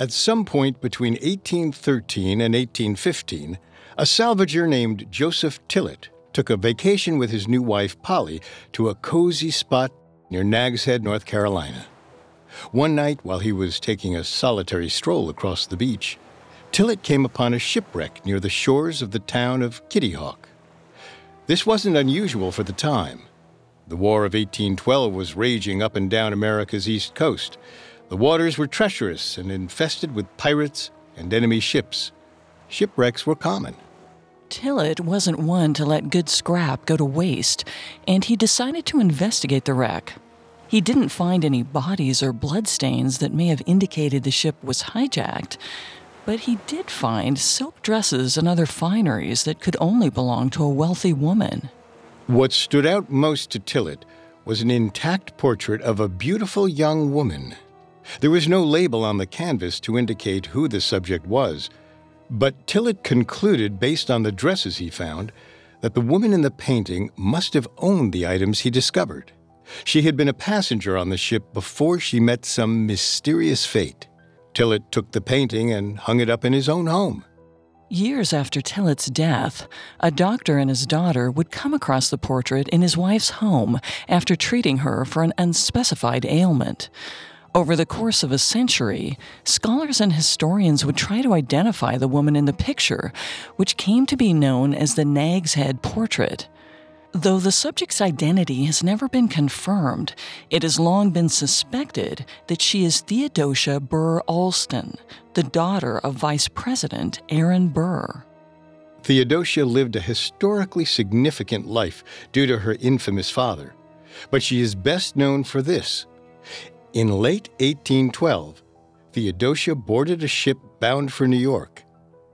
At some point between 1813 and 1815, a salvager named Joseph Tillett took a vacation with his new wife Polly to a cozy spot near Nags Head, North Carolina. One night, while he was taking a solitary stroll across the beach, Tillett came upon a shipwreck near the shores of the town of Kitty Hawk. This wasn't unusual for the time. The War of 1812 was raging up and down America's east coast. The waters were treacherous and infested with pirates and enemy ships. Shipwrecks were common. Tillett wasn't one to let good scrap go to waste, and he decided to investigate the wreck. He didn't find any bodies or bloodstains that may have indicated the ship was hijacked, but he did find silk dresses and other fineries that could only belong to a wealthy woman. What stood out most to Tillett was an intact portrait of a beautiful young woman. There was no label on the canvas to indicate who the subject was, but Tillett concluded, based on the dresses he found, that the woman in the painting must have owned the items he discovered. She had been a passenger on the ship before she met some mysterious fate. Tillett took the painting and hung it up in his own home. Years after Tillett's death, a doctor and his daughter would come across the portrait in his wife's home after treating her for an unspecified ailment. Over the course of a century, scholars and historians would try to identify the woman in the picture, which came to be known as the Nag's Head portrait. Though the subject's identity has never been confirmed, it has long been suspected that she is Theodosia Burr Alston, the daughter of Vice President Aaron Burr. Theodosia lived a historically significant life due to her infamous father, but she is best known for this. In late 1812, Theodosia boarded a ship bound for New York.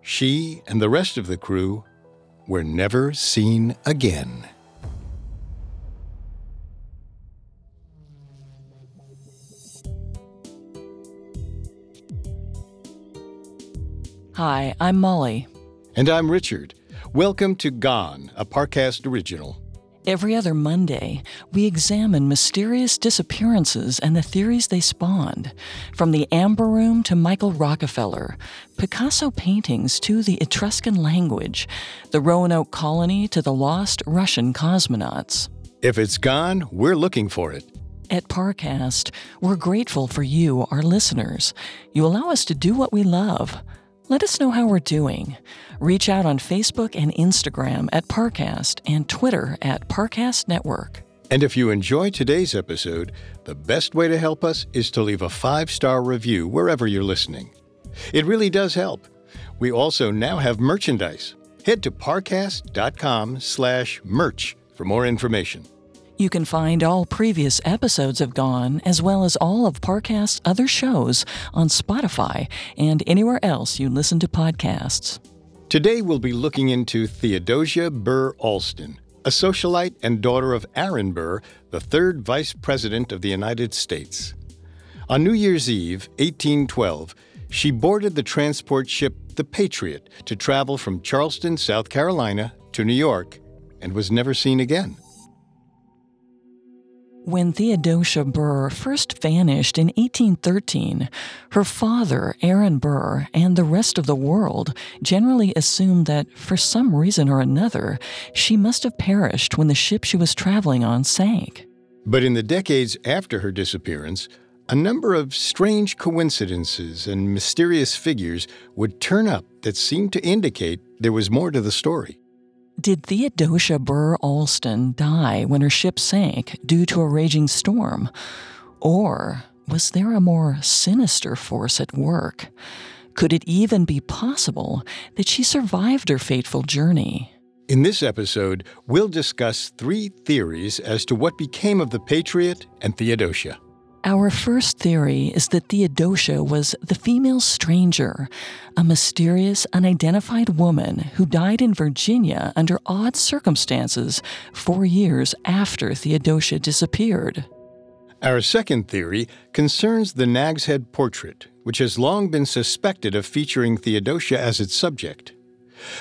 She and the rest of the crew were never seen again. Hi, I'm Molly. And I'm Richard. Welcome to Gone, a Parcast original. Every other Monday, we examine mysterious disappearances and the theories they spawned. From the Amber Room to Michael Rockefeller, Picasso paintings to the Etruscan language, the Roanoke colony to the lost Russian cosmonauts. If it's gone, we're looking for it. At Parcast, we're grateful for you, our listeners. You allow us to do what we love. Let us know how we're doing. Reach out on Facebook and Instagram at Parcast and Twitter at Parcast Network. And if you enjoy today's episode, the best way to help us is to leave a five star review wherever you're listening. It really does help. We also now have merchandise. Head to parcast.com slash merch for more information. You can find all previous episodes of Gone, as well as all of Parcast's other shows, on Spotify and anywhere else you listen to podcasts. Today we'll be looking into Theodosia Burr Alston, a socialite and daughter of Aaron Burr, the third Vice President of the United States. On New Year's Eve, 1812, she boarded the transport ship the Patriot to travel from Charleston, South Carolina, to New York, and was never seen again. When Theodosia Burr first vanished in 1813, her father, Aaron Burr, and the rest of the world generally assumed that, for some reason or another, she must have perished when the ship she was traveling on sank. But in the decades after her disappearance, a number of strange coincidences and mysterious figures would turn up that seemed to indicate there was more to the story. Did Theodosia Burr Alston die when her ship sank due to a raging storm? Or was there a more sinister force at work? Could it even be possible that she survived her fateful journey? In this episode, we'll discuss three theories as to what became of the Patriot and Theodosia. Our first theory is that Theodosia was the female stranger, a mysterious, unidentified woman who died in Virginia under odd circumstances four years after Theodosia disappeared. Our second theory concerns the Nag's Head portrait, which has long been suspected of featuring Theodosia as its subject.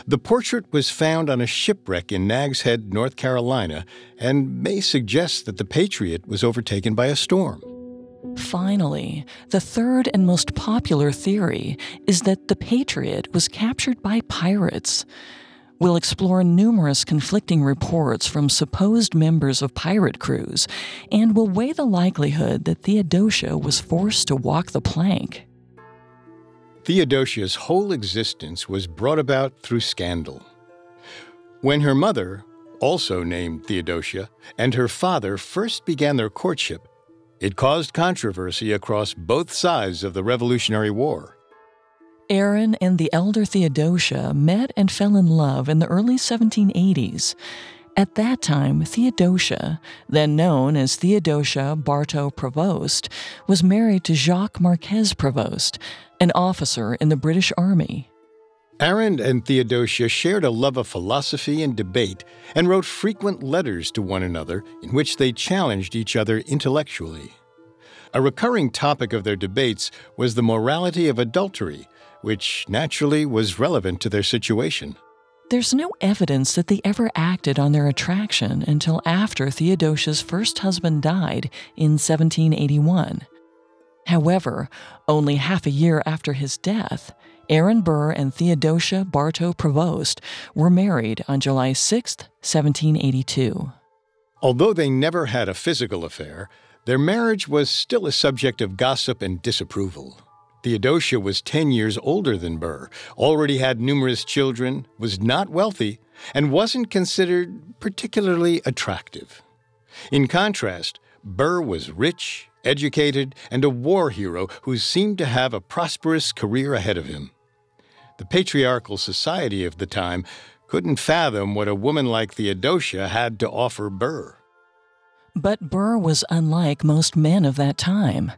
The portrait was found on a shipwreck in Nag's Head, North Carolina, and may suggest that the Patriot was overtaken by a storm. Finally, the third and most popular theory is that the Patriot was captured by pirates. We'll explore numerous conflicting reports from supposed members of pirate crews, and will weigh the likelihood that Theodosia was forced to walk the plank. Theodosia's whole existence was brought about through scandal. When her mother, also named Theodosia, and her father first began their courtship, it caused controversy across both sides of the Revolutionary War. Aaron and the elder Theodosia met and fell in love in the early 1780s. At that time, Theodosia, then known as Theodosia Bartow Prevost, was married to Jacques Marcus Prevost, an officer in the British Army. Aaron and Theodosia shared a love of philosophy and debate and wrote frequent letters to one another in which they challenged each other intellectually. A recurring topic of their debates was the morality of adultery, which naturally was relevant to their situation. There's no evidence that they ever acted on their attraction until after Theodosia's first husband died in 1781. However, only half a year after his death, Aaron Burr and Theodosia Bartow Prevost were married on July 6, 1782. Although they never had a physical affair, their marriage was still a subject of gossip and disapproval. Theodosia was 10 years older than Burr, already had numerous children, was not wealthy, and wasn't considered particularly attractive. In contrast, Burr was rich, educated, and a war hero who seemed to have a prosperous career ahead of him. The patriarchal society of the time couldn't fathom what a woman like Theodosia had to offer Burr. But Burr was unlike most men of that time.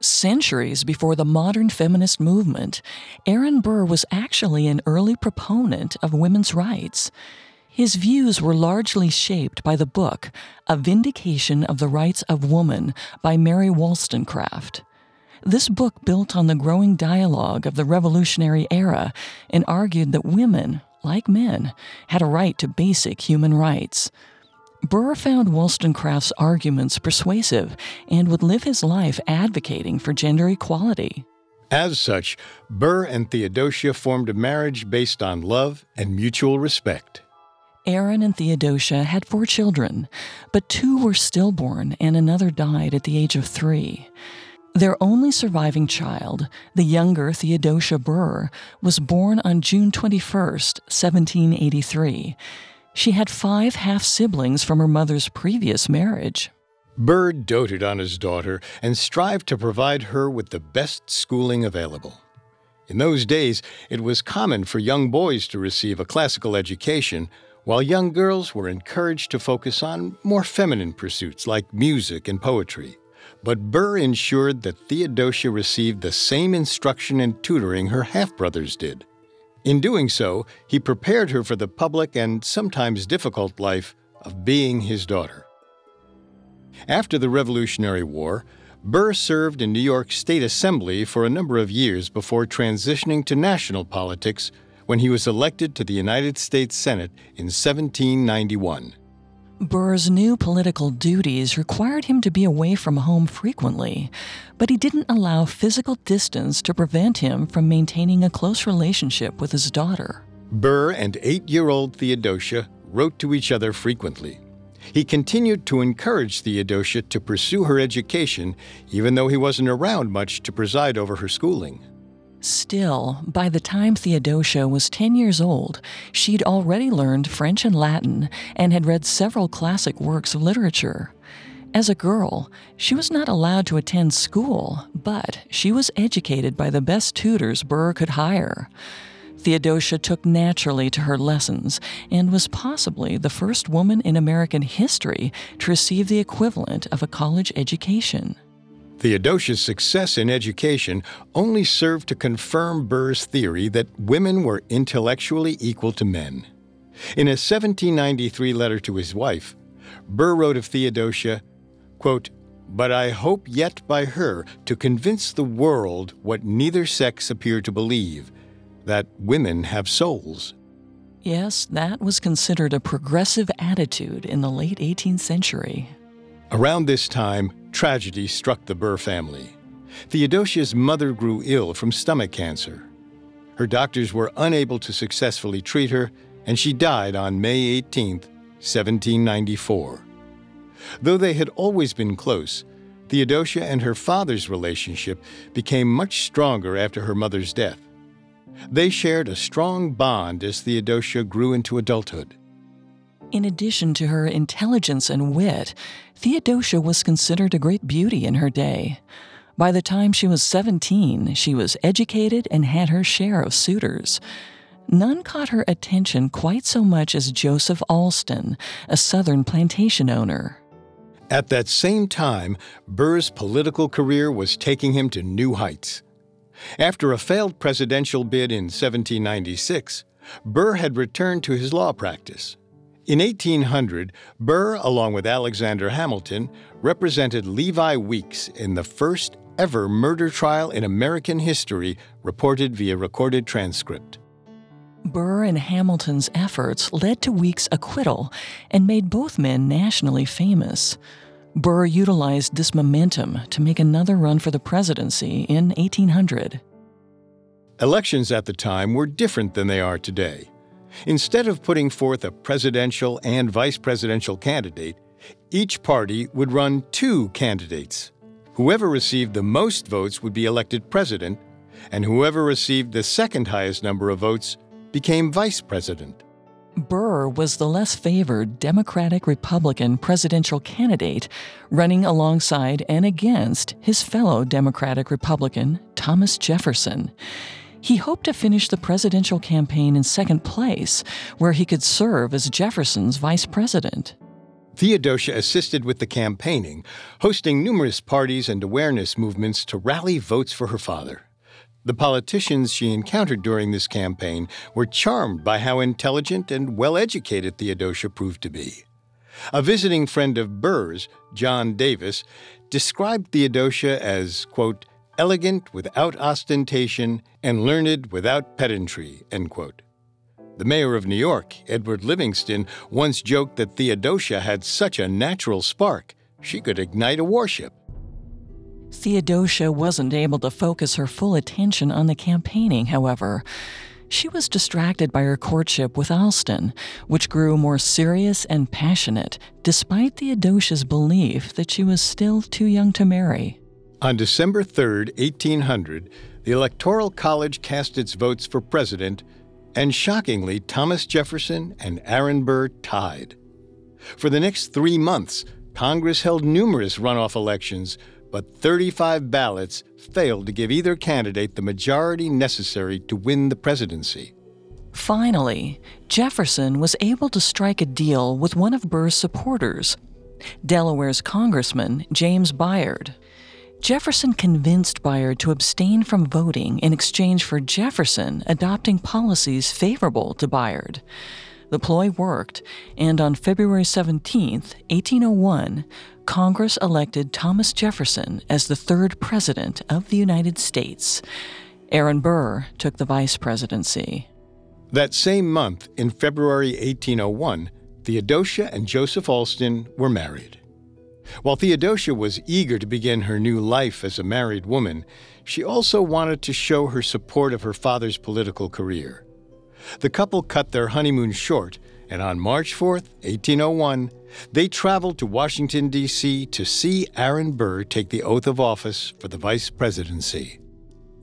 Centuries before the modern feminist movement, Aaron Burr was actually an early proponent of women's rights. His views were largely shaped by the book, A Vindication of the Rights of Woman by Mary Wollstonecraft. This book built on the growing dialogue of the Revolutionary era and argued that women, like men, had a right to basic human rights. Burr found Wollstonecraft's arguments persuasive and would live his life advocating for gender equality. As such, Burr and Theodosia formed a marriage based on love and mutual respect. Aaron and Theodosia had four children, but two were stillborn and another died at the age of three. Their only surviving child, the younger Theodosia Burr, was born on June 21, 1783. She had five half siblings from her mother's previous marriage. Burr doted on his daughter and strived to provide her with the best schooling available. In those days, it was common for young boys to receive a classical education, while young girls were encouraged to focus on more feminine pursuits like music and poetry but Burr ensured that Theodosia received the same instruction and tutoring her half brothers did. In doing so, he prepared her for the public and sometimes difficult life of being his daughter. After the Revolutionary War, Burr served in New York State Assembly for a number of years before transitioning to national politics when he was elected to the United States Senate in 1791. Burr's new political duties required him to be away from home frequently, but he didn't allow physical distance to prevent him from maintaining a close relationship with his daughter. Burr and eight year old Theodosia wrote to each other frequently. He continued to encourage Theodosia to pursue her education, even though he wasn't around much to preside over her schooling. Still, by the time Theodosia was 10 years old, she'd already learned French and Latin and had read several classic works of literature. As a girl, she was not allowed to attend school, but she was educated by the best tutors Burr could hire. Theodosia took naturally to her lessons and was possibly the first woman in American history to receive the equivalent of a college education. Theodosia's success in education only served to confirm Burr's theory that women were intellectually equal to men. In a 1793 letter to his wife, Burr wrote of Theodosia, quote, But I hope yet by her to convince the world what neither sex appear to believe, that women have souls. Yes, that was considered a progressive attitude in the late 18th century. Around this time, tragedy struck the Burr family. Theodosia's mother grew ill from stomach cancer. Her doctors were unable to successfully treat her, and she died on May 18, 1794. Though they had always been close, Theodosia and her father's relationship became much stronger after her mother's death. They shared a strong bond as Theodosia grew into adulthood. In addition to her intelligence and wit, Theodosia was considered a great beauty in her day. By the time she was 17, she was educated and had her share of suitors. None caught her attention quite so much as Joseph Alston, a Southern plantation owner. At that same time, Burr's political career was taking him to new heights. After a failed presidential bid in 1796, Burr had returned to his law practice. In 1800, Burr, along with Alexander Hamilton, represented Levi Weeks in the first ever murder trial in American history reported via recorded transcript. Burr and Hamilton's efforts led to Weeks' acquittal and made both men nationally famous. Burr utilized this momentum to make another run for the presidency in 1800. Elections at the time were different than they are today. Instead of putting forth a presidential and vice presidential candidate, each party would run two candidates. Whoever received the most votes would be elected president, and whoever received the second highest number of votes became vice president. Burr was the less favored Democratic Republican presidential candidate running alongside and against his fellow Democratic Republican, Thomas Jefferson. He hoped to finish the presidential campaign in second place, where he could serve as Jefferson's vice president. Theodosia assisted with the campaigning, hosting numerous parties and awareness movements to rally votes for her father. The politicians she encountered during this campaign were charmed by how intelligent and well educated Theodosia proved to be. A visiting friend of Burr's, John Davis, described Theodosia as, quote, elegant without ostentation and learned without pedantry. The mayor of New York, Edward Livingston, once joked that Theodosia had such a natural spark, she could ignite a warship. Theodosia wasn't able to focus her full attention on the campaigning, however. She was distracted by her courtship with Alston, which grew more serious and passionate, despite Theodosia's belief that she was still too young to marry. On December 3, 1800, the Electoral College cast its votes for president and shockingly, Thomas Jefferson and Aaron Burr tied. For the next three months, Congress held numerous runoff elections, but 35 ballots failed to give either candidate the majority necessary to win the presidency. Finally, Jefferson was able to strike a deal with one of Burr's supporters, Delaware's Congressman James Bayard. Jefferson convinced Bayard to abstain from voting in exchange for Jefferson adopting policies favorable to Bayard. The ploy worked, and on February 17, 1801, Congress elected Thomas Jefferson as the third president of the United States. Aaron Burr took the vice presidency. That same month, in February 1801, Theodosia and Joseph Alston were married. While Theodosia was eager to begin her new life as a married woman, she also wanted to show her support of her father's political career. The couple cut their honeymoon short, and on March 4, 1801, they traveled to Washington, D.C. to see Aaron Burr take the oath of office for the vice presidency.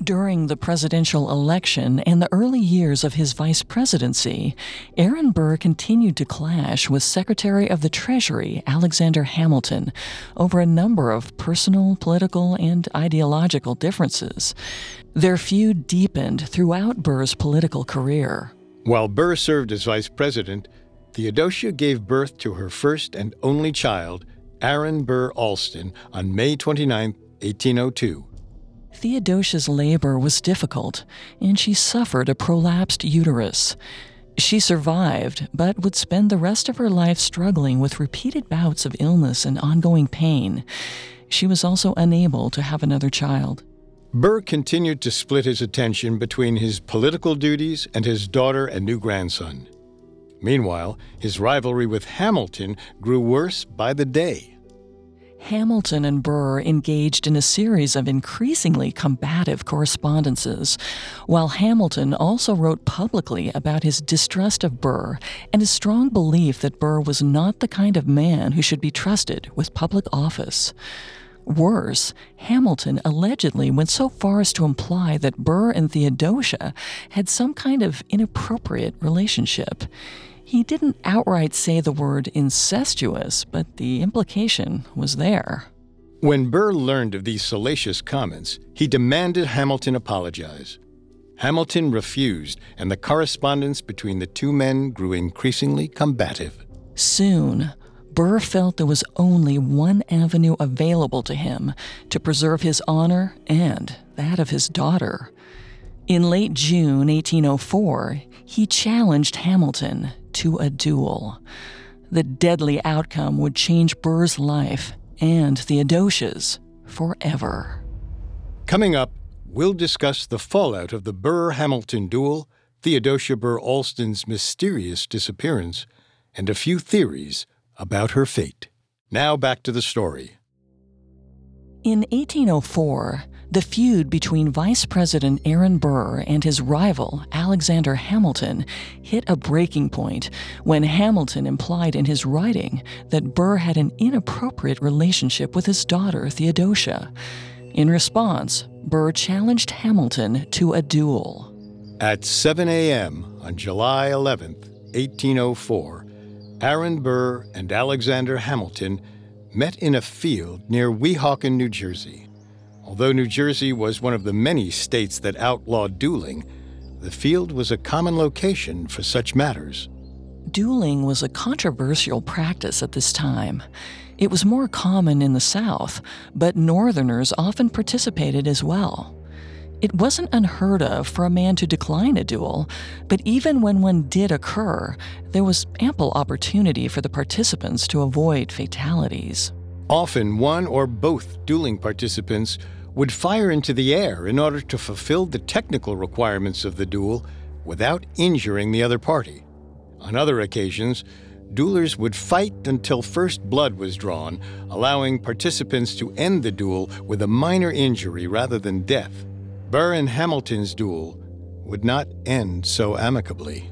During the presidential election and the early years of his vice presidency, Aaron Burr continued to clash with Secretary of the Treasury Alexander Hamilton over a number of personal, political, and ideological differences. Their feud deepened throughout Burr's political career. While Burr served as vice president, Theodosia gave birth to her first and only child, Aaron Burr Alston, on May 29, 1802. Theodosia's labor was difficult, and she suffered a prolapsed uterus. She survived, but would spend the rest of her life struggling with repeated bouts of illness and ongoing pain. She was also unable to have another child. Burr continued to split his attention between his political duties and his daughter and new grandson. Meanwhile, his rivalry with Hamilton grew worse by the day. Hamilton and Burr engaged in a series of increasingly combative correspondences, while Hamilton also wrote publicly about his distrust of Burr and his strong belief that Burr was not the kind of man who should be trusted with public office. Worse, Hamilton allegedly went so far as to imply that Burr and Theodosia had some kind of inappropriate relationship. He didn't outright say the word incestuous, but the implication was there. When Burr learned of these salacious comments, he demanded Hamilton apologize. Hamilton refused, and the correspondence between the two men grew increasingly combative. Soon, Burr felt there was only one avenue available to him to preserve his honor and that of his daughter. In late June 1804, he challenged Hamilton to a duel. The deadly outcome would change Burr's life and Theodosia's forever. Coming up, we'll discuss the fallout of the Burr Hamilton duel, Theodosia Burr Alston's mysterious disappearance, and a few theories about her fate. Now back to the story. In 1804, the feud between Vice President Aaron Burr and his rival, Alexander Hamilton, hit a breaking point when Hamilton implied in his writing that Burr had an inappropriate relationship with his daughter, Theodosia. In response, Burr challenged Hamilton to a duel. At 7 a.m. on July 11, 1804, Aaron Burr and Alexander Hamilton met in a field near Weehawken, New Jersey. Although New Jersey was one of the many states that outlawed dueling, the field was a common location for such matters. Dueling was a controversial practice at this time. It was more common in the South, but Northerners often participated as well. It wasn't unheard of for a man to decline a duel, but even when one did occur, there was ample opportunity for the participants to avoid fatalities. Often, one or both dueling participants would fire into the air in order to fulfill the technical requirements of the duel without injuring the other party. On other occasions, duelers would fight until first blood was drawn, allowing participants to end the duel with a minor injury rather than death. Burr and Hamilton's duel would not end so amicably.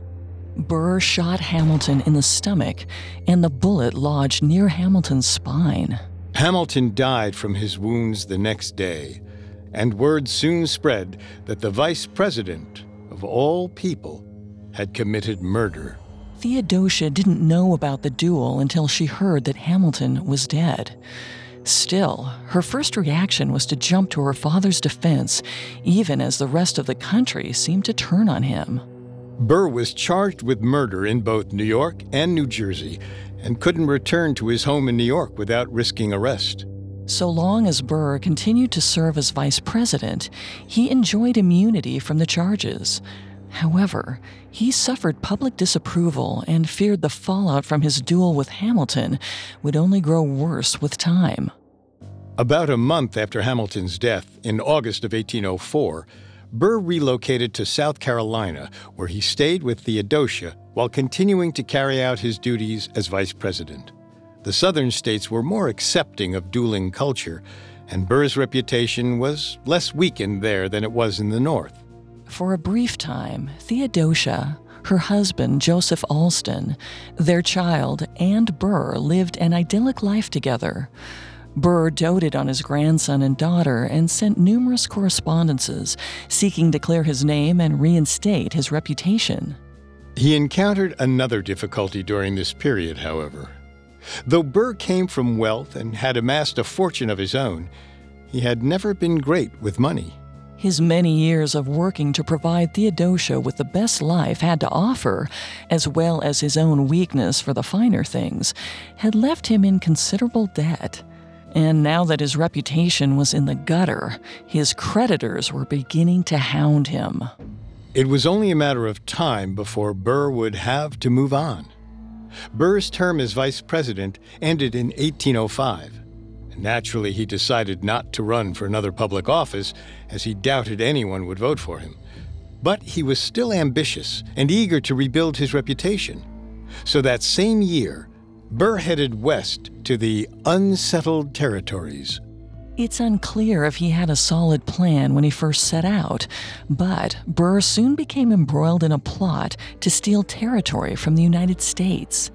Burr shot Hamilton in the stomach, and the bullet lodged near Hamilton's spine. Hamilton died from his wounds the next day, and word soon spread that the vice president, of all people, had committed murder. Theodosia didn't know about the duel until she heard that Hamilton was dead. Still, her first reaction was to jump to her father's defense, even as the rest of the country seemed to turn on him. Burr was charged with murder in both New York and New Jersey and couldn't return to his home in New York without risking arrest. So long as Burr continued to serve as vice president, he enjoyed immunity from the charges. However, he suffered public disapproval and feared the fallout from his duel with Hamilton would only grow worse with time. About a month after Hamilton's death, in August of 1804, Burr relocated to South Carolina, where he stayed with Theodosia while continuing to carry out his duties as vice president. The southern states were more accepting of dueling culture, and Burr's reputation was less weakened there than it was in the north. For a brief time, Theodosia, her husband Joseph Alston, their child, and Burr lived an idyllic life together. Burr doted on his grandson and daughter and sent numerous correspondences seeking to clear his name and reinstate his reputation. He encountered another difficulty during this period, however. Though Burr came from wealth and had amassed a fortune of his own, he had never been great with money. His many years of working to provide Theodosia with the best life had to offer, as well as his own weakness for the finer things, had left him in considerable debt. And now that his reputation was in the gutter, his creditors were beginning to hound him. It was only a matter of time before Burr would have to move on. Burr's term as vice president ended in 1805. Naturally, he decided not to run for another public office, as he doubted anyone would vote for him. But he was still ambitious and eager to rebuild his reputation. So that same year, Burr headed west to the unsettled territories. It's unclear if he had a solid plan when he first set out, but Burr soon became embroiled in a plot to steal territory from the United States.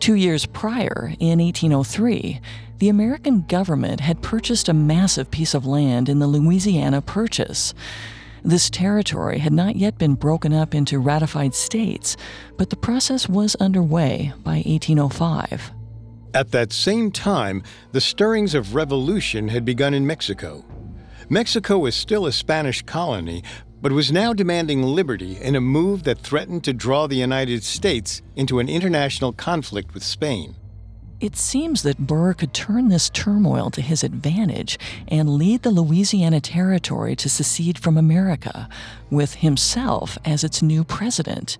Two years prior, in 1803, the American government had purchased a massive piece of land in the Louisiana Purchase. This territory had not yet been broken up into ratified states, but the process was underway by 1805. At that same time, the stirrings of revolution had begun in Mexico. Mexico was still a Spanish colony, but was now demanding liberty in a move that threatened to draw the United States into an international conflict with Spain. It seems that Burr could turn this turmoil to his advantage and lead the Louisiana Territory to secede from America, with himself as its new president.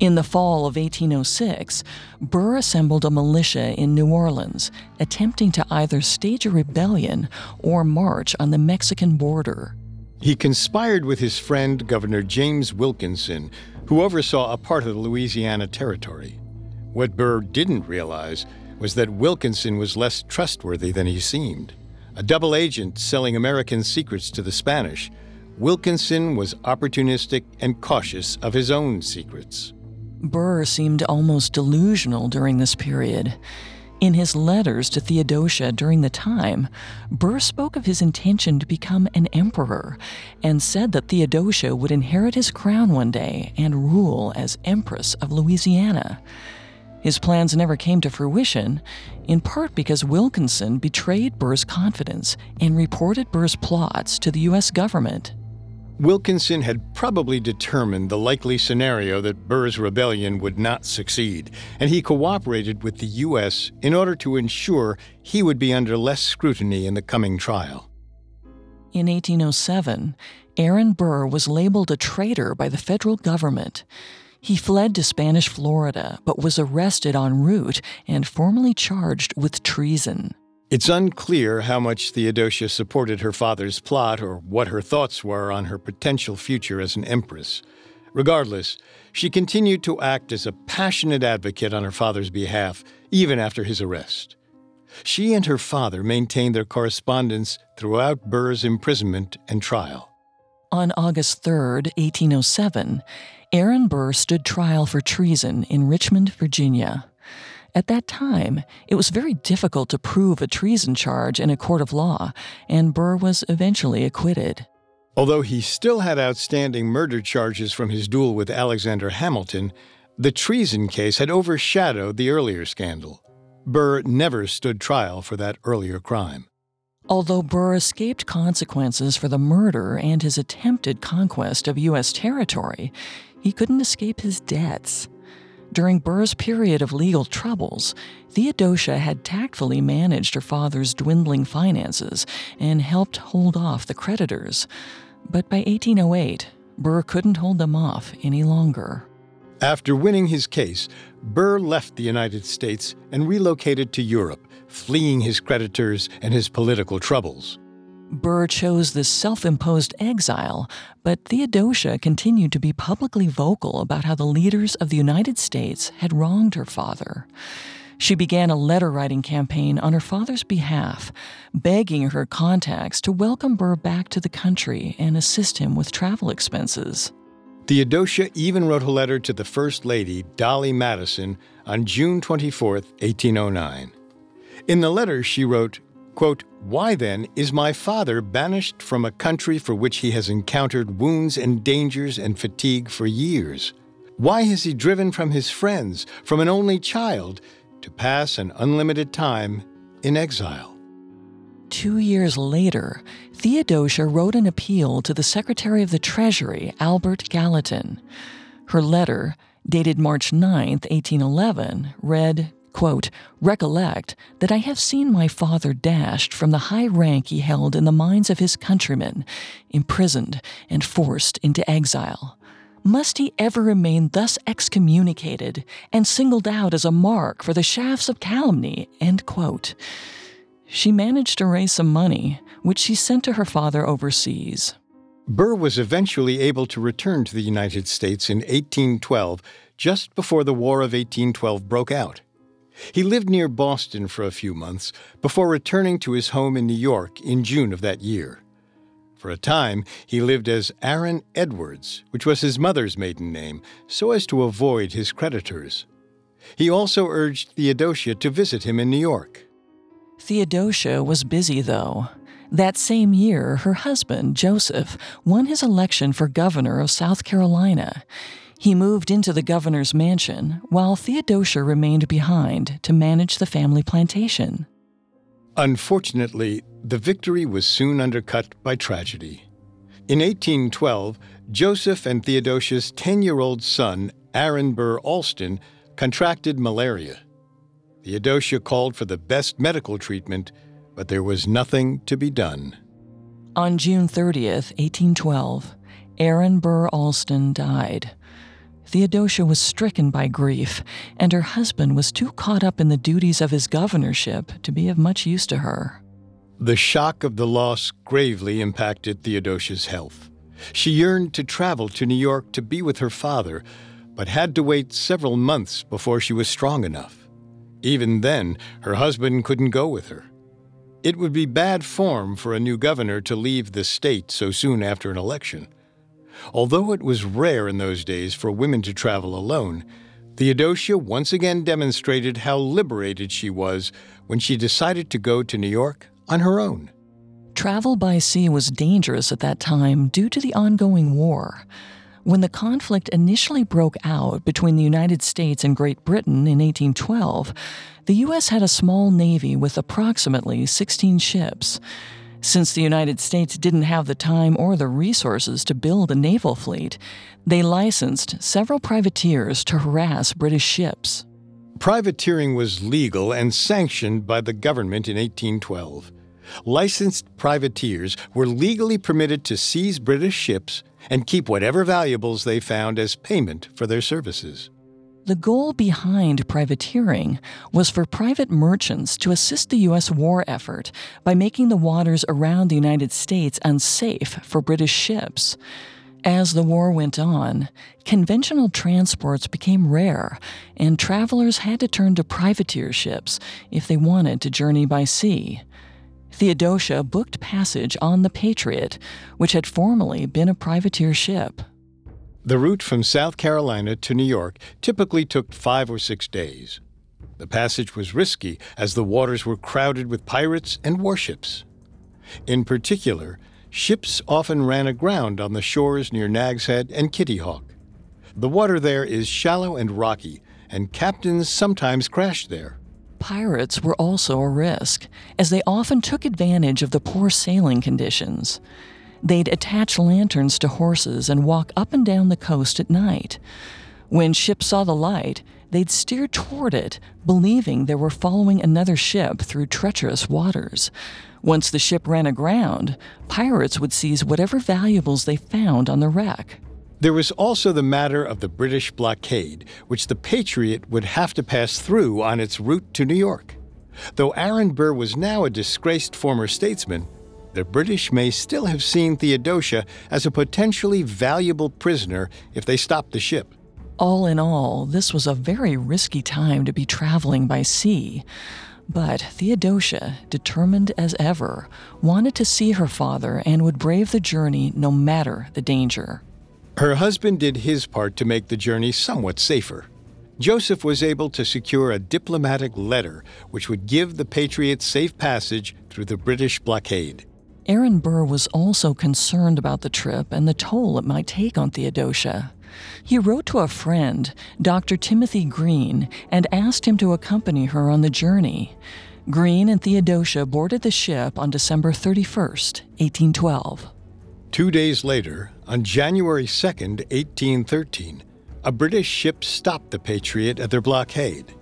In the fall of 1806, Burr assembled a militia in New Orleans, attempting to either stage a rebellion or march on the Mexican border. He conspired with his friend Governor James Wilkinson, who oversaw a part of the Louisiana Territory. What Burr didn't realize was that Wilkinson was less trustworthy than he seemed. A double agent selling American secrets to the Spanish, Wilkinson was opportunistic and cautious of his own secrets. Burr seemed almost delusional during this period. In his letters to Theodosia during the time, Burr spoke of his intention to become an emperor and said that Theodosia would inherit his crown one day and rule as Empress of Louisiana. His plans never came to fruition, in part because Wilkinson betrayed Burr's confidence and reported Burr's plots to the U.S. government. Wilkinson had probably determined the likely scenario that Burr's rebellion would not succeed, and he cooperated with the U.S. in order to ensure he would be under less scrutiny in the coming trial. In 1807, Aaron Burr was labeled a traitor by the federal government. He fled to Spanish Florida, but was arrested en route and formally charged with treason. It's unclear how much Theodosia supported her father's plot or what her thoughts were on her potential future as an empress. Regardless, she continued to act as a passionate advocate on her father's behalf, even after his arrest. She and her father maintained their correspondence throughout Burr's imprisonment and trial. On August 3, 1807, Aaron Burr stood trial for treason in Richmond, Virginia. At that time, it was very difficult to prove a treason charge in a court of law, and Burr was eventually acquitted. Although he still had outstanding murder charges from his duel with Alexander Hamilton, the treason case had overshadowed the earlier scandal. Burr never stood trial for that earlier crime. Although Burr escaped consequences for the murder and his attempted conquest of U.S. territory, he couldn't escape his debts. During Burr's period of legal troubles, Theodosia had tactfully managed her father's dwindling finances and helped hold off the creditors. But by 1808, Burr couldn't hold them off any longer. After winning his case, Burr left the United States and relocated to Europe, fleeing his creditors and his political troubles. Burr chose this self imposed exile, but Theodosia continued to be publicly vocal about how the leaders of the United States had wronged her father. She began a letter writing campaign on her father's behalf, begging her contacts to welcome Burr back to the country and assist him with travel expenses. Theodosia even wrote a letter to the First Lady, Dolley Madison, on June 24, 1809. In the letter, she wrote, Quote, Why then is my father banished from a country for which he has encountered wounds and dangers and fatigue for years? Why is he driven from his friends, from an only child, to pass an unlimited time in exile? Two years later, Theodosia wrote an appeal to the Secretary of the Treasury, Albert Gallatin. Her letter, dated March 9, 1811, read, Quote, Recollect that I have seen my father dashed from the high rank he held in the minds of his countrymen, imprisoned and forced into exile. Must he ever remain thus excommunicated and singled out as a mark for the shafts of calumny? End quote. She managed to raise some money, which she sent to her father overseas. Burr was eventually able to return to the United States in 1812, just before the War of 1812 broke out. He lived near Boston for a few months before returning to his home in New York in June of that year. For a time, he lived as Aaron Edwards, which was his mother's maiden name, so as to avoid his creditors. He also urged Theodosia to visit him in New York. Theodosia was busy, though. That same year, her husband, Joseph, won his election for governor of South Carolina. He moved into the governor's mansion, while Theodosia remained behind to manage the family plantation. Unfortunately, the victory was soon undercut by tragedy. In 1812, Joseph and Theodosia's 10 year old son, Aaron Burr Alston, contracted malaria. Theodosia called for the best medical treatment, but there was nothing to be done. On June 30th, 1812, Aaron Burr Alston died. Theodosia was stricken by grief, and her husband was too caught up in the duties of his governorship to be of much use to her. The shock of the loss gravely impacted Theodosia's health. She yearned to travel to New York to be with her father, but had to wait several months before she was strong enough. Even then, her husband couldn't go with her. It would be bad form for a new governor to leave the state so soon after an election. Although it was rare in those days for women to travel alone, Theodosia once again demonstrated how liberated she was when she decided to go to New York on her own. Travel by sea was dangerous at that time due to the ongoing war. When the conflict initially broke out between the United States and Great Britain in 1812, the U.S. had a small navy with approximately 16 ships. Since the United States didn't have the time or the resources to build a naval fleet, they licensed several privateers to harass British ships. Privateering was legal and sanctioned by the government in 1812. Licensed privateers were legally permitted to seize British ships and keep whatever valuables they found as payment for their services. The goal behind privateering was for private merchants to assist the U.S. war effort by making the waters around the United States unsafe for British ships. As the war went on, conventional transports became rare, and travelers had to turn to privateer ships if they wanted to journey by sea. Theodosia booked passage on the Patriot, which had formerly been a privateer ship. The route from South Carolina to New York typically took five or six days. The passage was risky as the waters were crowded with pirates and warships. In particular, ships often ran aground on the shores near Nag's Head and Kitty Hawk. The water there is shallow and rocky, and captains sometimes crashed there. Pirates were also a risk, as they often took advantage of the poor sailing conditions. They'd attach lanterns to horses and walk up and down the coast at night. When ships saw the light, they'd steer toward it, believing they were following another ship through treacherous waters. Once the ship ran aground, pirates would seize whatever valuables they found on the wreck. There was also the matter of the British blockade, which the Patriot would have to pass through on its route to New York. Though Aaron Burr was now a disgraced former statesman, the British may still have seen Theodosia as a potentially valuable prisoner if they stopped the ship. All in all, this was a very risky time to be traveling by sea. But Theodosia, determined as ever, wanted to see her father and would brave the journey no matter the danger. Her husband did his part to make the journey somewhat safer. Joseph was able to secure a diplomatic letter which would give the Patriots safe passage through the British blockade. Aaron Burr was also concerned about the trip and the toll it might take on Theodosia. He wrote to a friend, Dr. Timothy Green, and asked him to accompany her on the journey. Green and Theodosia boarded the ship on December 31st, 1812. Two days later, on January 2nd, 1813, a British ship stopped the Patriot at their blockade.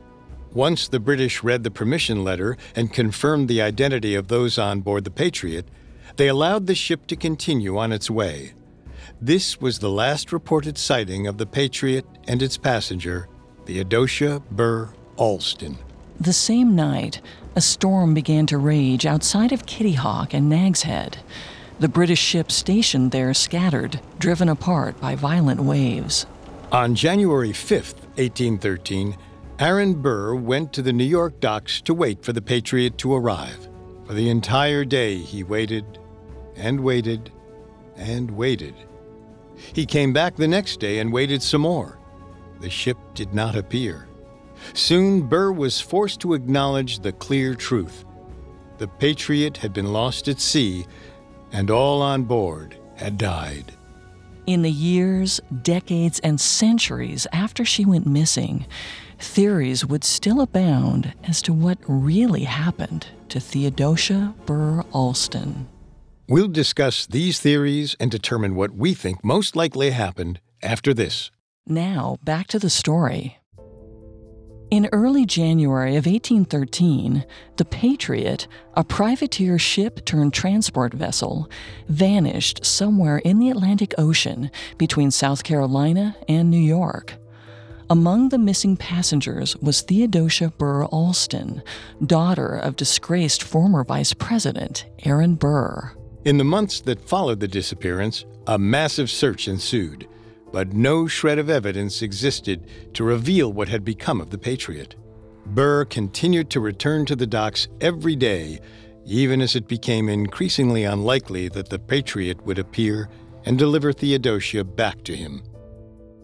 Once the British read the permission letter and confirmed the identity of those on board the Patriot, they allowed the ship to continue on its way. This was the last reported sighting of the Patriot and its passenger, the Theodosia Burr Alston. The same night, a storm began to rage outside of Kitty Hawk and Nag's Head. The British ships stationed there scattered, driven apart by violent waves. On January 5, 1813, Aaron Burr went to the New York docks to wait for the Patriot to arrive. For the entire day, he waited and waited and waited. He came back the next day and waited some more. The ship did not appear. Soon, Burr was forced to acknowledge the clear truth. The Patriot had been lost at sea, and all on board had died. In the years, decades, and centuries after she went missing, theories would still abound as to what really happened to Theodosia Burr Alston. We'll discuss these theories and determine what we think most likely happened after this. Now, back to the story. In early January of 1813, the Patriot, a privateer ship turned transport vessel, vanished somewhere in the Atlantic Ocean between South Carolina and New York. Among the missing passengers was Theodosia Burr Alston, daughter of disgraced former Vice President Aaron Burr. In the months that followed the disappearance, a massive search ensued, but no shred of evidence existed to reveal what had become of the Patriot. Burr continued to return to the docks every day, even as it became increasingly unlikely that the Patriot would appear and deliver Theodosia back to him.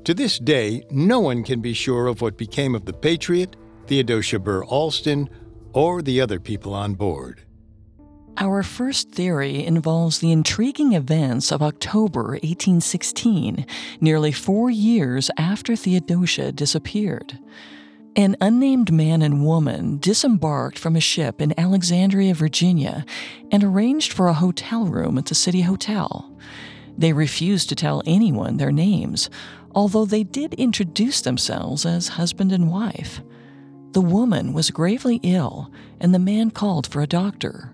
To this day, no one can be sure of what became of the Patriot, Theodosia Burr Alston, or the other people on board. Our first theory involves the intriguing events of October 1816, nearly four years after Theodosia disappeared. An unnamed man and woman disembarked from a ship in Alexandria, Virginia, and arranged for a hotel room at the City Hotel. They refused to tell anyone their names, although they did introduce themselves as husband and wife. The woman was gravely ill, and the man called for a doctor.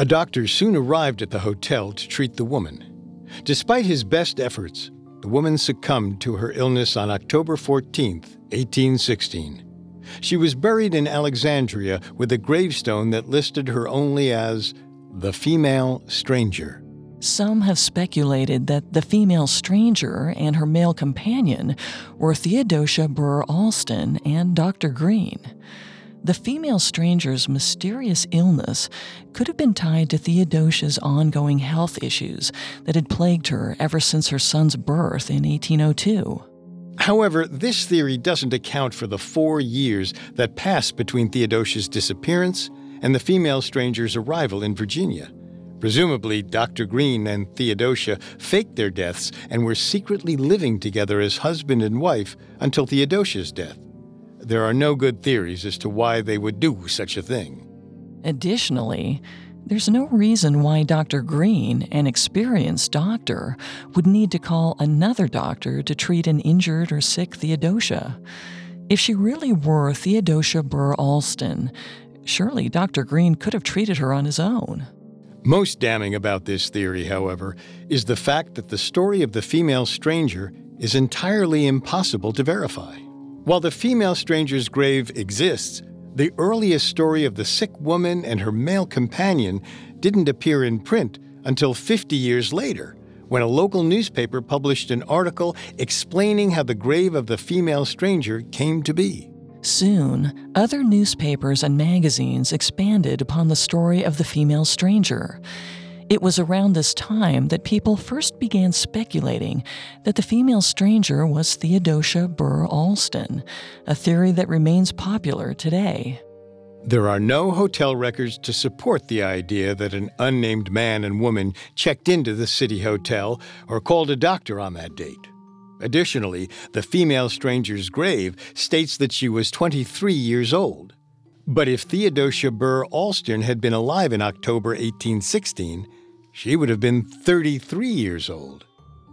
A doctor soon arrived at the hotel to treat the woman. Despite his best efforts, the woman succumbed to her illness on October 14, 1816. She was buried in Alexandria with a gravestone that listed her only as the female stranger. Some have speculated that the female stranger and her male companion were Theodosia Burr Alston and Dr. Green. The female stranger's mysterious illness could have been tied to Theodosia's ongoing health issues that had plagued her ever since her son's birth in 1802. However, this theory doesn't account for the four years that passed between Theodosia's disappearance and the female stranger's arrival in Virginia. Presumably, Dr. Green and Theodosia faked their deaths and were secretly living together as husband and wife until Theodosia's death. There are no good theories as to why they would do such a thing. Additionally, there's no reason why Dr. Green, an experienced doctor, would need to call another doctor to treat an injured or sick Theodosia. If she really were Theodosia Burr Alston, surely Dr. Green could have treated her on his own. Most damning about this theory, however, is the fact that the story of the female stranger is entirely impossible to verify. While the female stranger's grave exists, the earliest story of the sick woman and her male companion didn't appear in print until 50 years later, when a local newspaper published an article explaining how the grave of the female stranger came to be. Soon, other newspapers and magazines expanded upon the story of the female stranger. It was around this time that people first began speculating that the female stranger was Theodosia Burr Alston, a theory that remains popular today. There are no hotel records to support the idea that an unnamed man and woman checked into the city hotel or called a doctor on that date. Additionally, the female stranger's grave states that she was 23 years old. But if Theodosia Burr Alston had been alive in October 1816, she would have been 33 years old.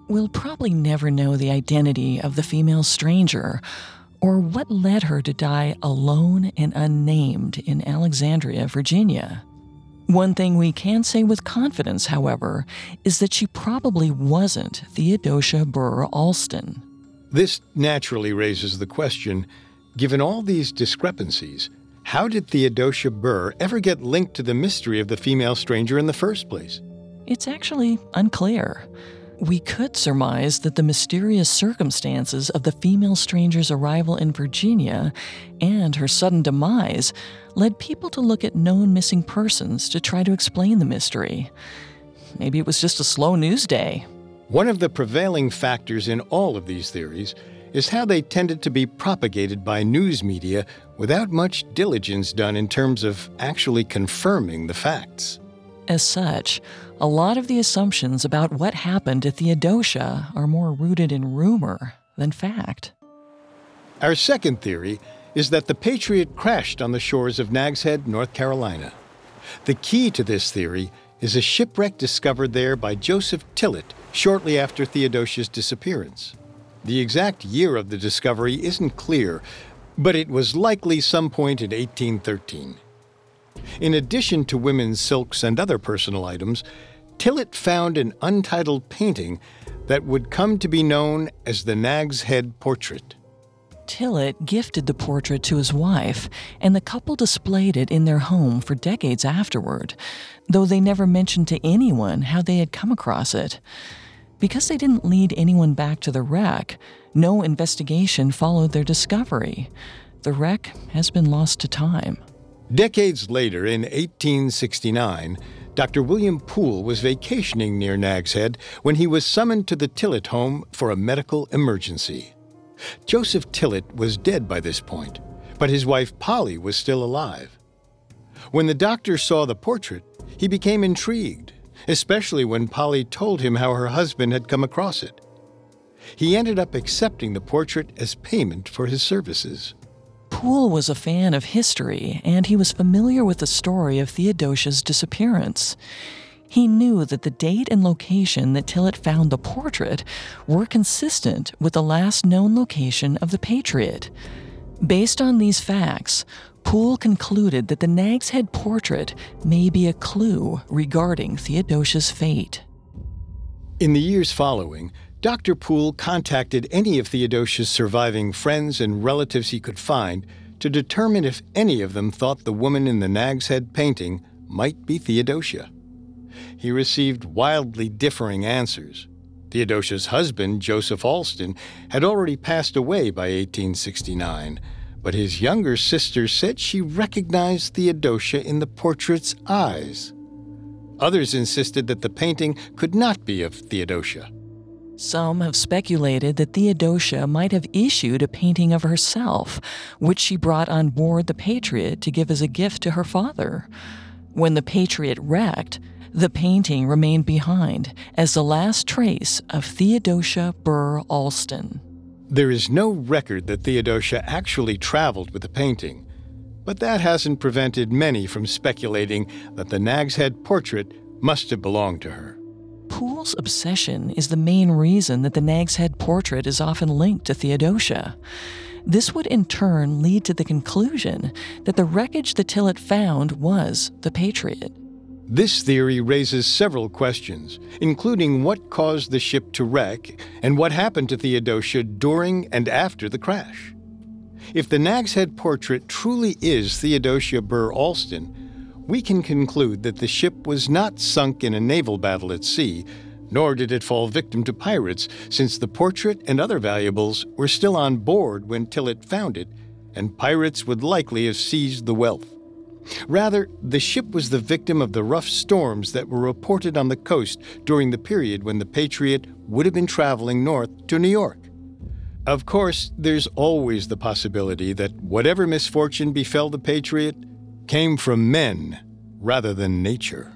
We'll probably never know the identity of the female stranger or what led her to die alone and unnamed in Alexandria, Virginia. One thing we can say with confidence, however, is that she probably wasn't Theodosia Burr Alston. This naturally raises the question given all these discrepancies, how did Theodosia Burr ever get linked to the mystery of the female stranger in the first place? It's actually unclear. We could surmise that the mysterious circumstances of the female stranger's arrival in Virginia and her sudden demise led people to look at known missing persons to try to explain the mystery. Maybe it was just a slow news day. One of the prevailing factors in all of these theories is how they tended to be propagated by news media without much diligence done in terms of actually confirming the facts. As such, a lot of the assumptions about what happened to Theodosia are more rooted in rumor than fact. Our second theory is that the Patriot crashed on the shores of Nag's Head, North Carolina. The key to this theory is a shipwreck discovered there by Joseph Tillett shortly after Theodosia's disappearance. The exact year of the discovery isn't clear, but it was likely some point in 1813. In addition to women's silks and other personal items, Tillett found an untitled painting that would come to be known as the Nag's Head Portrait. Tillett gifted the portrait to his wife, and the couple displayed it in their home for decades afterward, though they never mentioned to anyone how they had come across it. Because they didn't lead anyone back to the wreck, no investigation followed their discovery. The wreck has been lost to time. Decades later, in 1869, Dr. William Poole was vacationing near Nag's Head when he was summoned to the Tillett home for a medical emergency. Joseph Tillett was dead by this point, but his wife Polly was still alive. When the doctor saw the portrait, he became intrigued especially when Polly told him how her husband had come across it. He ended up accepting the portrait as payment for his services. Poole was a fan of history, and he was familiar with the story of Theodosia's disappearance. He knew that the date and location that Tillett found the portrait were consistent with the last known location of the Patriot. Based on these facts, Poole concluded that the Nag's Head portrait may be a clue regarding Theodosia's fate. In the years following, Dr. Poole contacted any of Theodosia's surviving friends and relatives he could find to determine if any of them thought the woman in the Nag's Head painting might be Theodosia. He received wildly differing answers. Theodosia's husband, Joseph Alston, had already passed away by 1869 but his younger sister said she recognized Theodosia in the portrait's eyes. Others insisted that the painting could not be of Theodosia. Some have speculated that Theodosia might have issued a painting of herself, which she brought on board the Patriot to give as a gift to her father. When the Patriot wrecked, the painting remained behind as the last trace of Theodosia Burr Alston. There is no record that Theodosia actually traveled with the painting, but that hasn't prevented many from speculating that the Nag's Head portrait must have belonged to her. Poole's obsession is the main reason that the Nag's Head portrait is often linked to Theodosia. This would in turn lead to the conclusion that the wreckage the Tillett found was the Patriot. This theory raises several questions, including what caused the ship to wreck and what happened to Theodosia during and after the crash. If the Nag's Head portrait truly is Theodosia Burr Alston, we can conclude that the ship was not sunk in a naval battle at sea, nor did it fall victim to pirates, since the portrait and other valuables were still on board when Tillett found it, and pirates would likely have seized the wealth. Rather, the ship was the victim of the rough storms that were reported on the coast during the period when the Patriot would have been traveling north to New York. Of course, there's always the possibility that whatever misfortune befell the Patriot came from men rather than nature.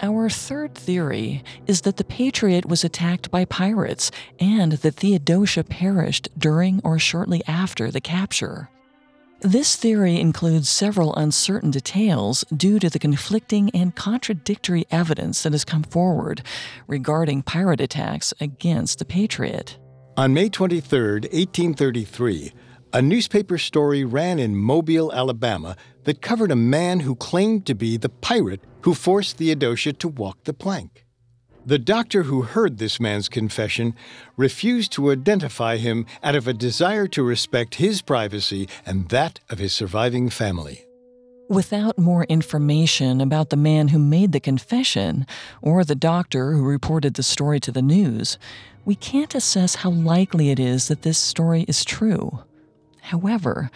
Our third theory is that the Patriot was attacked by pirates and that Theodosia perished during or shortly after the capture. This theory includes several uncertain details due to the conflicting and contradictory evidence that has come forward regarding pirate attacks against the Patriot. On May 23, 1833, a newspaper story ran in Mobile, Alabama, that covered a man who claimed to be the pirate who forced Theodosia to walk the plank. The doctor who heard this man's confession refused to identify him out of a desire to respect his privacy and that of his surviving family. Without more information about the man who made the confession or the doctor who reported the story to the news, we can't assess how likely it is that this story is true. However,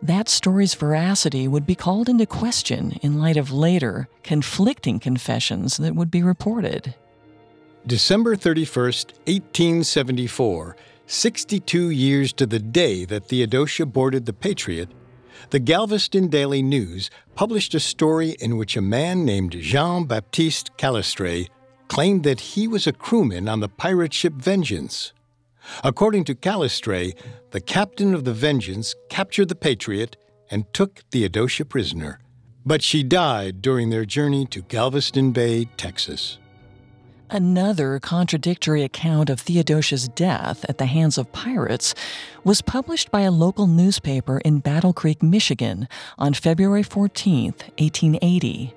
that story's veracity would be called into question in light of later, conflicting confessions that would be reported. December 31st, 1874, 62 years to the day that Theodosia boarded the Patriot, the Galveston Daily News published a story in which a man named Jean Baptiste Calestre claimed that he was a crewman on the pirate ship Vengeance. According to Calestre, the captain of the Vengeance captured the Patriot and took Theodosia prisoner. But she died during their journey to Galveston Bay, Texas. Another contradictory account of Theodosia's death at the hands of pirates was published by a local newspaper in Battle Creek, Michigan on February 14, 1880.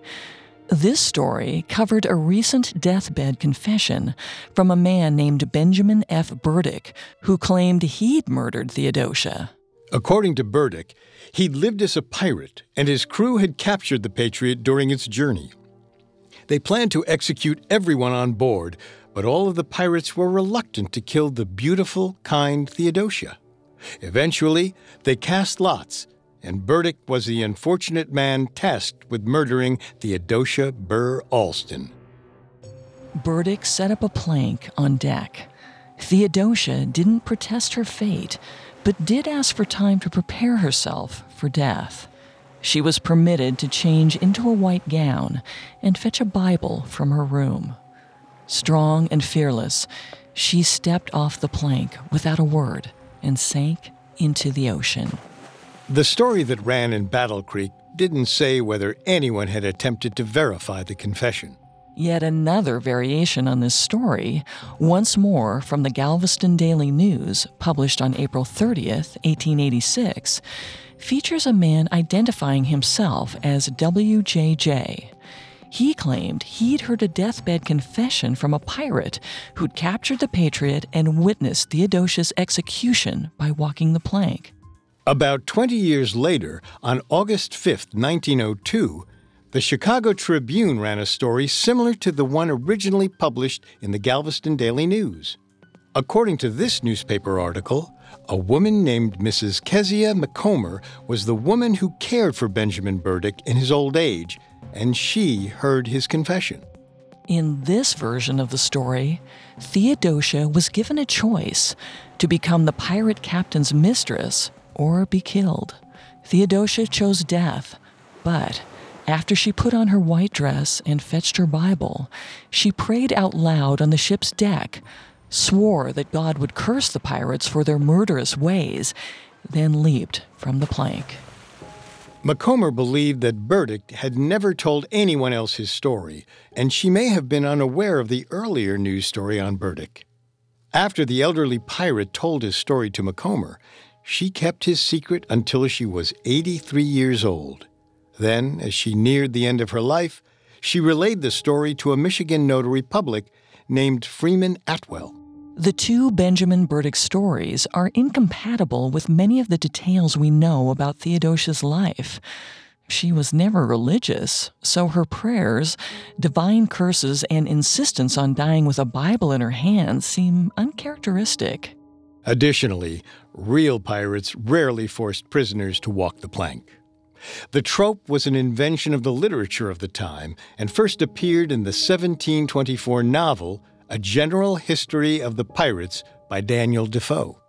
This story covered a recent deathbed confession from a man named Benjamin F. Burdick, who claimed he'd murdered Theodosia. According to Burdick, he'd lived as a pirate and his crew had captured the Patriot during its journey. They planned to execute everyone on board, but all of the pirates were reluctant to kill the beautiful, kind Theodosia. Eventually, they cast lots, and Burdick was the unfortunate man tasked with murdering Theodosia Burr Alston. Burdick set up a plank on deck. Theodosia didn't protest her fate, but did ask for time to prepare herself for death. She was permitted to change into a white gown and fetch a Bible from her room. Strong and fearless, she stepped off the plank without a word and sank into the ocean. The story that ran in Battle Creek didn't say whether anyone had attempted to verify the confession. Yet another variation on this story, once more from the Galveston Daily News, published on April 30th, 1886, features a man identifying himself as WJJ. He claimed he'd heard a deathbed confession from a pirate who'd captured the Patriot and witnessed Theodosia's execution by walking the plank. About 20 years later, on August 5, 1902, the Chicago Tribune ran a story similar to the one originally published in the Galveston Daily News. According to this newspaper article, a woman named Mrs. Kezia Macomber was the woman who cared for Benjamin Burdick in his old age, and she heard his confession. In this version of the story, Theodosia was given a choice to become the pirate captain's mistress or be killed. Theodosia chose death, but after she put on her white dress and fetched her Bible, she prayed out loud on the ship's deck swore that God would curse the pirates for their murderous ways, then leaped from the plank. Macomber believed that Burdick had never told anyone else his story, and she may have been unaware of the earlier news story on Burdick. After the elderly pirate told his story to Macomber, she kept his secret until she was 83 years old. Then, as she neared the end of her life, she relayed the story to a Michigan notary public named Freeman Atwell. The two Benjamin Burdick stories are incompatible with many of the details we know about Theodosia's life. She was never religious, so her prayers, divine curses, and insistence on dying with a Bible in her hand seem uncharacteristic. Additionally, real pirates rarely forced prisoners to walk the plank. The trope was an invention of the literature of the time and first appeared in the 1724 novel a General History of the Pirates by Daniel Defoe.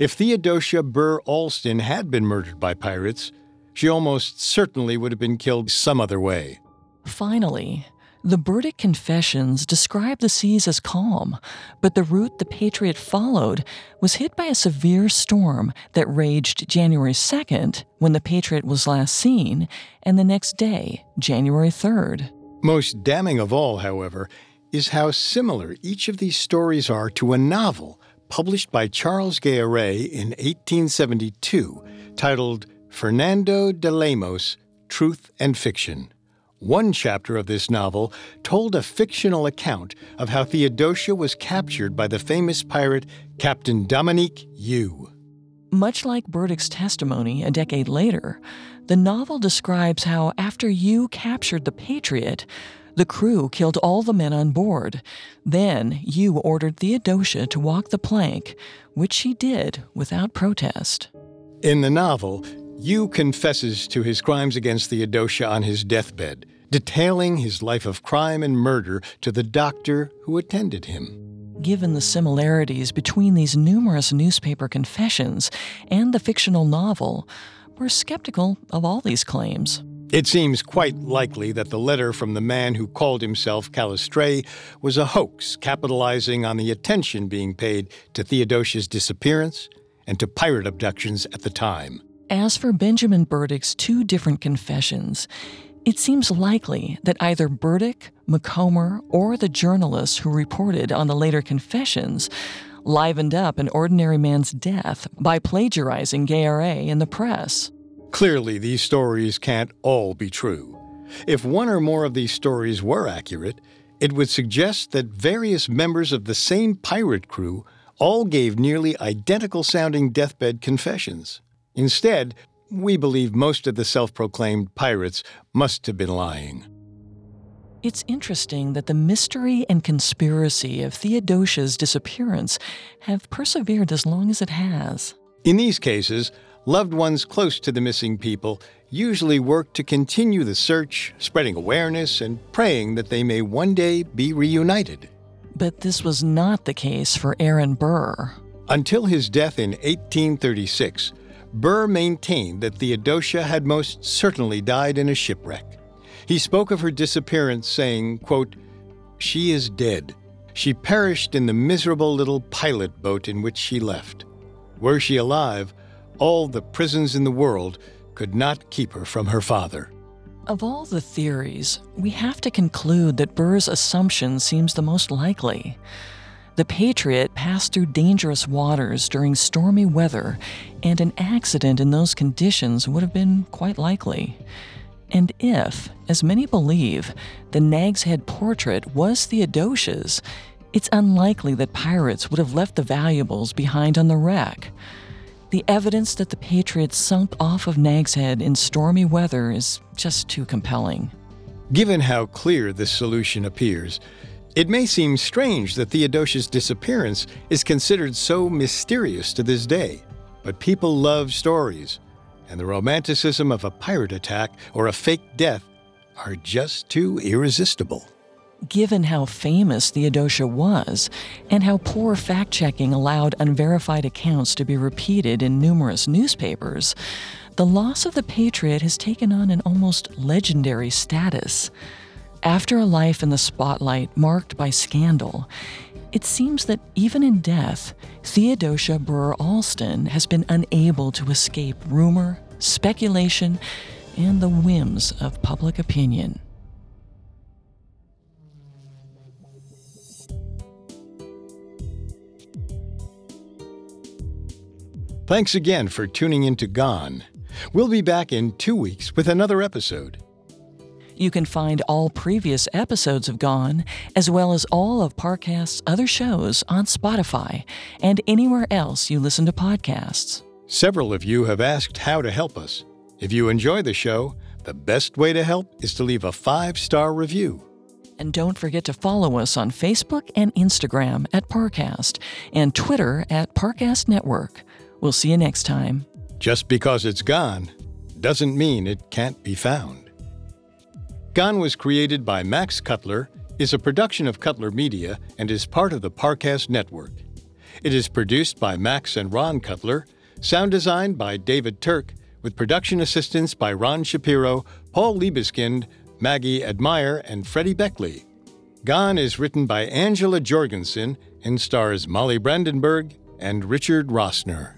If Theodosia Burr Alston had been murdered by pirates, she almost certainly would have been killed some other way. Finally, the Burdick Confessions describe the seas as calm, but the route the Patriot followed was hit by a severe storm that raged January 2nd, when the Patriot was last seen, and the next day, January 3rd. Most damning of all, however, is how similar each of these stories are to a novel published by Charles Gayarré in 1872 titled Fernando de Lemos Truth and Fiction. One chapter of this novel told a fictional account of how Theodosia was captured by the famous pirate Captain Dominique You. Much like Burdick's testimony a decade later, The novel describes how, after you captured the Patriot, the crew killed all the men on board. Then you ordered Theodosia to walk the plank, which she did without protest. In the novel, You confesses to his crimes against Theodosia on his deathbed, detailing his life of crime and murder to the doctor who attended him. Given the similarities between these numerous newspaper confessions and the fictional novel, we're skeptical of all these claims. It seems quite likely that the letter from the man who called himself Callistrae was a hoax capitalizing on the attention being paid to Theodosia's disappearance and to pirate abductions at the time. As for Benjamin Burdick's two different confessions, it seems likely that either Burdick, Macomber, or the journalists who reported on the later confessions livened up an ordinary man's death by plagiarizing Gayarré in the press. Clearly, these stories can't all be true. If one or more of these stories were accurate, it would suggest that various members of the same pirate crew all gave nearly identical sounding deathbed confessions. Instead, we believe most of the self proclaimed pirates must have been lying. It's interesting that the mystery and conspiracy of Theodosia's disappearance have persevered as long as it has. In these cases, loved ones close to the missing people usually work to continue the search, spreading awareness and praying that they may one day be reunited. But this was not the case for Aaron Burr. Until his death in 1836, Burr maintained that Theodosia had most certainly died in a shipwreck. He spoke of her disappearance, saying, quote, She is dead. She perished in the miserable little pilot boat in which she left. Were she alive, all the prisons in the world could not keep her from her father. Of all the theories, we have to conclude that Burr's assumption seems the most likely. The Patriot passed through dangerous waters during stormy weather, and an accident in those conditions would have been quite likely. And if, as many believe, the Nag's Head portrait was Theodosia's, it's unlikely that pirates would have left the valuables behind on the wreck. The evidence that the Patriot sunk off of Nag's Head in stormy weather is just too compelling. Given how clear this solution appears, it may seem strange that Theodosia's disappearance is considered so mysterious to this day. But people love stories, and the romanticism of a pirate attack or a fake death are just too irresistible. Given how famous Theodosia was, and how poor fact checking allowed unverified accounts to be repeated in numerous newspapers, the loss of the Patriot has taken on an almost legendary status. After a life in the spotlight marked by scandal, it seems that even in death, Theodosia Burr Alston has been unable to escape rumor, speculation, and the whims of public opinion. Thanks again for tuning into Gone. We'll be back in two weeks with another episode. You can find all previous episodes of Gone, as well as all of Parcast's other shows on Spotify and anywhere else you listen to podcasts. Several of you have asked how to help us. If you enjoy the show, the best way to help is to leave a five star review. And don't forget to follow us on Facebook and Instagram at Parcast and Twitter at Parcast Network. We'll see you next time. Just because it's gone doesn't mean it can't be found. Gone was created by Max Cutler, is a production of Cutler Media, and is part of the Parcast Network. It is produced by Max and Ron Cutler, sound designed by David Turk, with production assistance by Ron Shapiro, Paul Liebeskind, Maggie Admire, and Freddie Beckley. Gone is written by Angela Jorgensen and stars Molly Brandenburg and Richard Rossner.